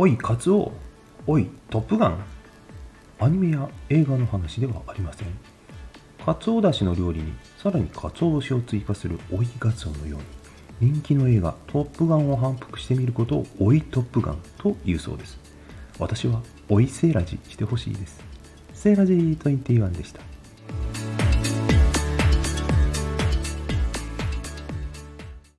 おいカツオおいトップガン。アニメや映画の話ではありません。カツオだしの料理にさらにカツオ節を追加する追いガツオのように人気の映画トップガンを反復してみることを追いトップガンと言うそうです。私は追いセーラジしてほしいです。セーラジー21でした。